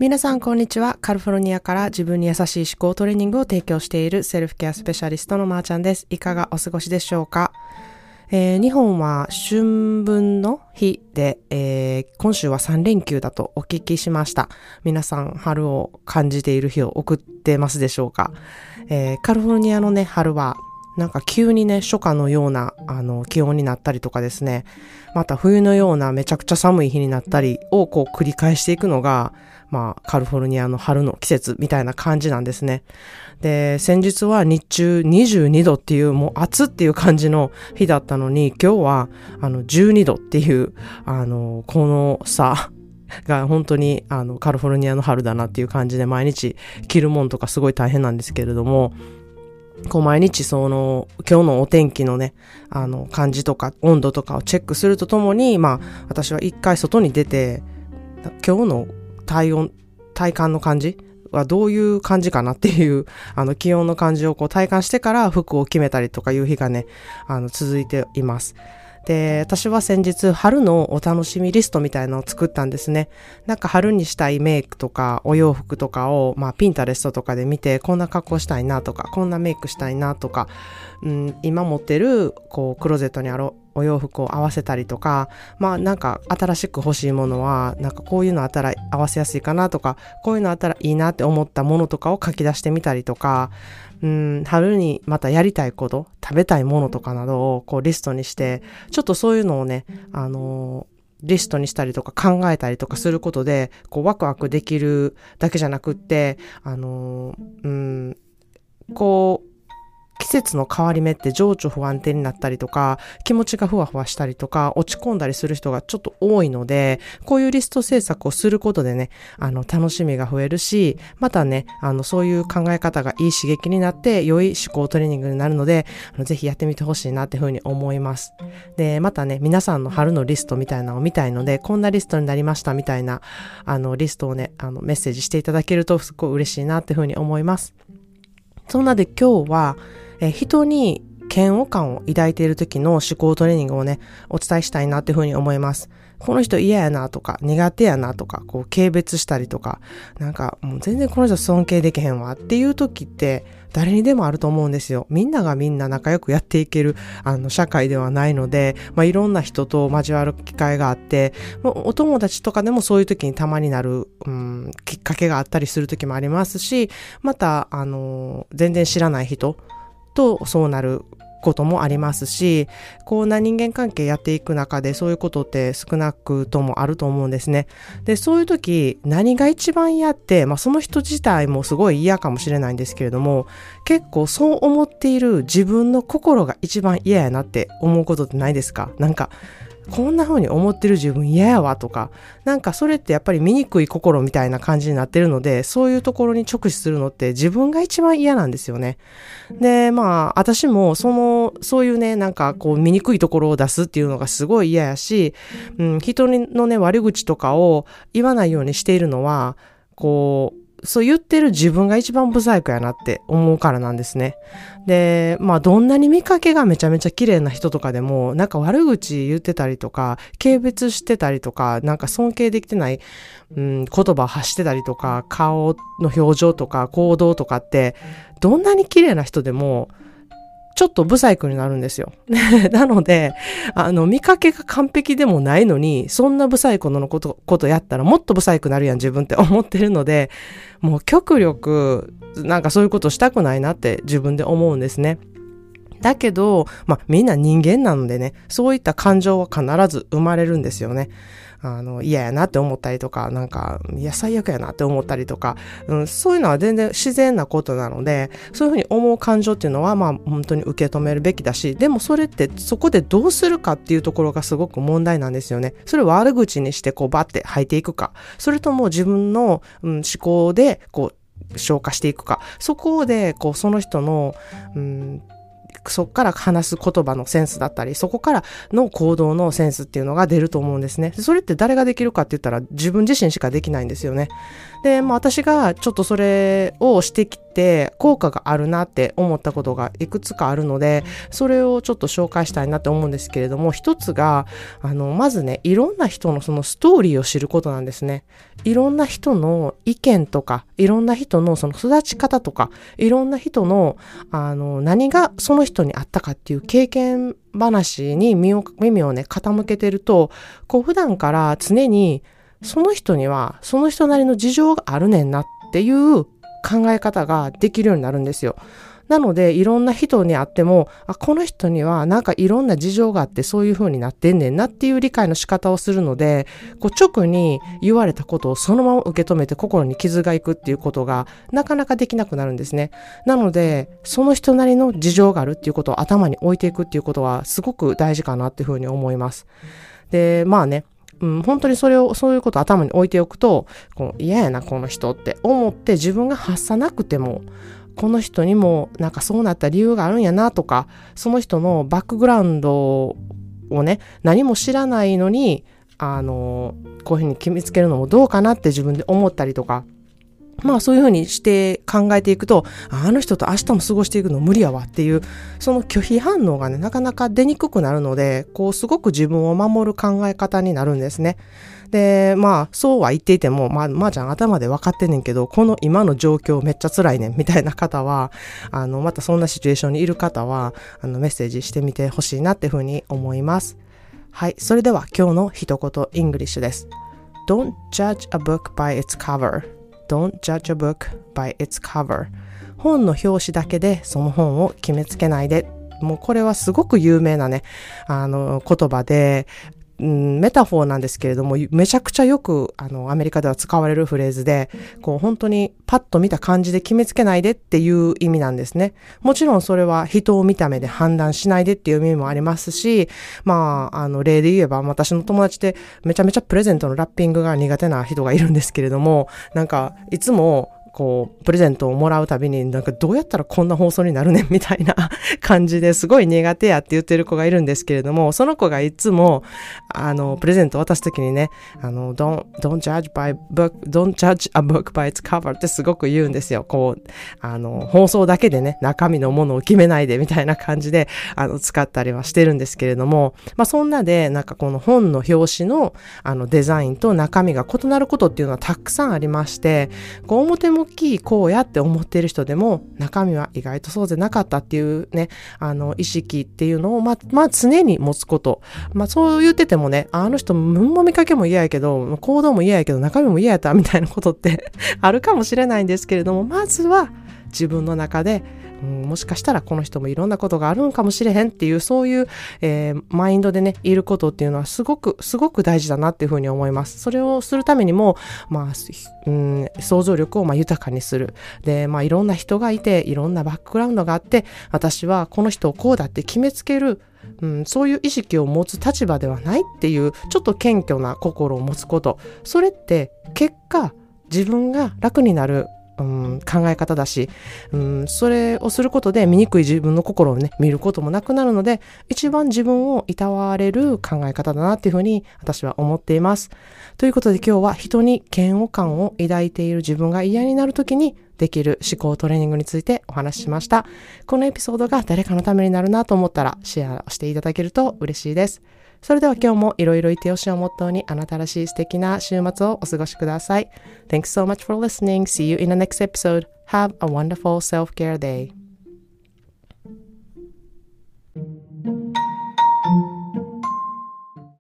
皆さん、こんにちは。カリフォルニアから自分に優しい思考トレーニングを提供しているセルフケアスペシャリストのまーちゃんです。いかがお過ごしでしょうか、えー、日本は春分の日で、えー、今週は3連休だとお聞きしました。皆さん、春を感じている日を送ってますでしょうか、えー、カリフォルニアのね、春はなんか急にね、初夏のような、あの、気温になったりとかですね、また冬のようなめちゃくちゃ寒い日になったりをこう繰り返していくのが、まあ、カリフォルニアの春の季節みたいな感じなんですね。で、先日は日中22度っていう、もう暑っていう感じの日だったのに、今日は、あの、12度っていう、あの、この差、が本当にあのカリフォルニアの春だなっていう感じで毎日着るもんとかすごい大変なんですけれども、こう毎日その今日のお天気のね、あの感じとか温度とかをチェックするとともに、まあ私は一回外に出て、今日の体温、体感の感じはどういう感じかなっていう、あの、気温の感じをこう体感してから服を決めたりとかいう日がね、あの、続いています。で、私は先日春のお楽しみリストみたいなのを作ったんですね。なんか春にしたいメイクとかお洋服とかを、まあピンタレストとかで見て、こんな格好したいなとか、こんなメイクしたいなとか、うん、今持ってる、こう、クローゼットにあるお洋服を合わせたりとか、まあなんか新しく欲しいものは、なんかこういうのあったら合わせやすいかなとか、こういうのあったらいいなって思ったものとかを書き出してみたりとか、うん、春にまたやりたいこと、食べたいものとかなどをこうリストにして、ちょっとそういうのをね、あのーリストにしたりとか考えたりとかすることで、こうワクワクできるだけじゃなくって、あのー、うん、こう、節の変わり目って情緒不安定になったりとか、気持ちがふわふわしたりとか、落ち込んだりする人がちょっと多いので、こういうリスト制作をすることでね、あの、楽しみが増えるし、またね、あの、そういう考え方がいい刺激になって、良い思考トレーニングになるので、あのぜひやってみてほしいなっていうふうに思います。で、またね、皆さんの春のリストみたいなのを見たいので、こんなリストになりましたみたいな、あの、リストをね、あの、メッセージしていただけるとすっごい嬉しいなっていうふうに思います。そんなで今日は、え人に嫌悪感を抱いている時の思考トレーニングをね、お伝えしたいなっていうふうに思います。この人嫌やなとか、苦手やなとか、こう、軽蔑したりとか、なんか、もう全然この人尊敬できへんわっていう時って、誰にでもあると思うんですよ。みんながみんな仲良くやっていける、あの、社会ではないので、まあ、いろんな人と交わる機会があって、もうお友達とかでもそういう時にたまになる、うん、きっかけがあったりする時もありますし、また、あの、全然知らない人、とそうなることもありますし、こうな人間関係やっていく中でそういうことって少なくともあると思うんですね。で、そういう時何が一番嫌って、まあその人自体もすごい嫌かもしれないんですけれども、結構そう思っている自分の心が一番嫌やなって思うことってないですか？なんか、こんな風に思ってる自分嫌やわとか、なんかそれってやっぱり醜い心みたいな感じになってるので、そういうところに直視するのって自分が一番嫌なんですよね。で、まあ、私もその、そういうね、なんかこう醜いところを出すっていうのがすごい嫌やし、うん、人のね、悪口とかを言わないようにしているのは、こう、そう言ってる自分が一番ブサイクやなって思うからなんですね。で、まあどんなに見かけがめちゃめちゃ綺麗な人とかでも、なんか悪口言ってたりとか、軽蔑してたりとか、なんか尊敬できてない、うん、言葉を発してたりとか、顔の表情とか行動とかって、どんなに綺麗な人でも、ちょっとブサイクになるんですよ。なので、あの、見かけが完璧でもないのに、そんなブサイクのこと、ことやったらもっとブサイクなるやん、自分って思ってるので、もう極力、なんかそういうことしたくないなって自分で思うんですね。だけど、まあ、みんな人間なのでね、そういった感情は必ず生まれるんですよね。あの、嫌やなって思ったりとか、なんか、いや、最悪やなって思ったりとか、うん、そういうのは全然自然なことなので、そういうふうに思う感情っていうのは、まあ、本当に受け止めるべきだし、でもそれって、そこでどうするかっていうところがすごく問題なんですよね。それを悪口にして、こう、バッて吐いていくか、それとも自分の、うん、思考で、こう、消化していくか、そこで、こう、その人の、うんそこから話す言葉のセンスだったり、そこからの行動のセンスっていうのが出ると思うんですね。それって誰ができるかって言ったら自分自身しかできないんですよね。で、まあ私がちょっとそれをしてきって効果があるなって思ったことがいくつかあるので、それをちょっと紹介したいなって思うんですけれども、一つが、あの、まずね、いろんな人のそのストーリーを知ることなんですね。いろんな人の意見とか、いろんな人のその育ち方とか、いろんな人の、あの、何がその人にあったかっていう経験話に耳を耳をね、傾けてると、こう普段から常にその人にはその人なりの事情があるねんなっていう考え方ができるようになるんですよ。なので、いろんな人に会っても、あ、この人にはなんかいろんな事情があってそういう風になってんねんなっていう理解の仕方をするので、こう直に言われたことをそのまま受け止めて心に傷がいくっていうことがなかなかできなくなるんですね。なので、その人なりの事情があるっていうことを頭に置いていくっていうことはすごく大事かなっていう風に思います。で、まあね、うん、本当にそれを、そういうことを頭に置いておくと、こう嫌やな、この人って思って自分が発さなくても、この人にもなんかそうなった理由があるんやなとか、その人のバックグラウンドをね、何も知らないのに、あの、こういうふうに決めつけるのもどうかなって自分で思ったりとか、まあそういうふうにして考えていくと、あの人と明日も過ごしていくの無理やわっていう、その拒否反応がね、なかなか出にくくなるので、こうすごく自分を守る考え方になるんですね。で、まあそうは言っていても、まあ、まあちゃん頭で分かってんねんけど、この今の状況めっちゃ辛いねんみたいな方は、あの、またそんなシチュエーションにいる方は、あの、メッセージしてみてほしいなっていうふうに思います。はい。それでは今日の一言イングリッシュです。Don't judge a book by its cover. Don't judge a book by its cover. 本の表紙だけでその本を決めつけないで。もうこれはすごく有名なね、あの言葉で、うん、メタフォーなんですけれども、めちゃくちゃよく、あの、アメリカでは使われるフレーズで、こう、本当にパッと見た感じで決めつけないでっていう意味なんですね。もちろんそれは人を見た目で判断しないでっていう意味もありますし、まあ、あの、例で言えば、私の友達でめちゃめちゃプレゼントのラッピングが苦手な人がいるんですけれども、なんか、いつも、こう、プレゼントをもらうたびに、なんかどうやったらこんな放送になるねみたいな 感じですごい苦手やって言ってる子がいるんですけれども、その子がいつも、あの、プレゼント渡すときにね、あの、don't, don't judge by book, don't judge a book by its cover ってすごく言うんですよ。こう、あの、放送だけでね、中身のものを決めないでみたいな感じで、あの、使ったりはしてるんですけれども、まあそんなで、なんかこの本の表紙の、あの、デザインと中身が異なることっていうのはたくさんありまして、こう、表もきいこうやって思っている人でも中身は意外とそうでなかったっていうね、あの意識っていうのをま、まあ常に持つこと。まあそう言っててもね、あの人、文も見かけも嫌やけど、行動も嫌やけど中身も嫌やったみたいなことって あるかもしれないんですけれども、まずは自分の中でうん、もしかしたらこの人もいろんなことがあるんかもしれへんっていう、そういう、えー、マインドでね、いることっていうのはすごく、すごく大事だなっていうふうに思います。それをするためにも、まあ、うん、想像力をま豊かにする。で、まあいろんな人がいて、いろんなバックグラウンドがあって、私はこの人をこうだって決めつける、うん、そういう意識を持つ立場ではないっていう、ちょっと謙虚な心を持つこと。それって結果、自分が楽になるうん、考え方だし、うん、それをすることで醜い自分の心をね、見ることもなくなるので、一番自分をいたわれる考え方だなっていうふうに私は思っています。ということで今日は人に嫌悪感を抱いている自分が嫌になるときにできる思考トレーニングについてお話ししました。このエピソードが誰かのためになるなと思ったらシェアしていただけると嬉しいです。それでは今日もいろいろいてよしをモットーにあなたらしい素敵な週末をお過ごしください。Thanks so much for listening. See you in the next episode. Have a wonderful self-care day.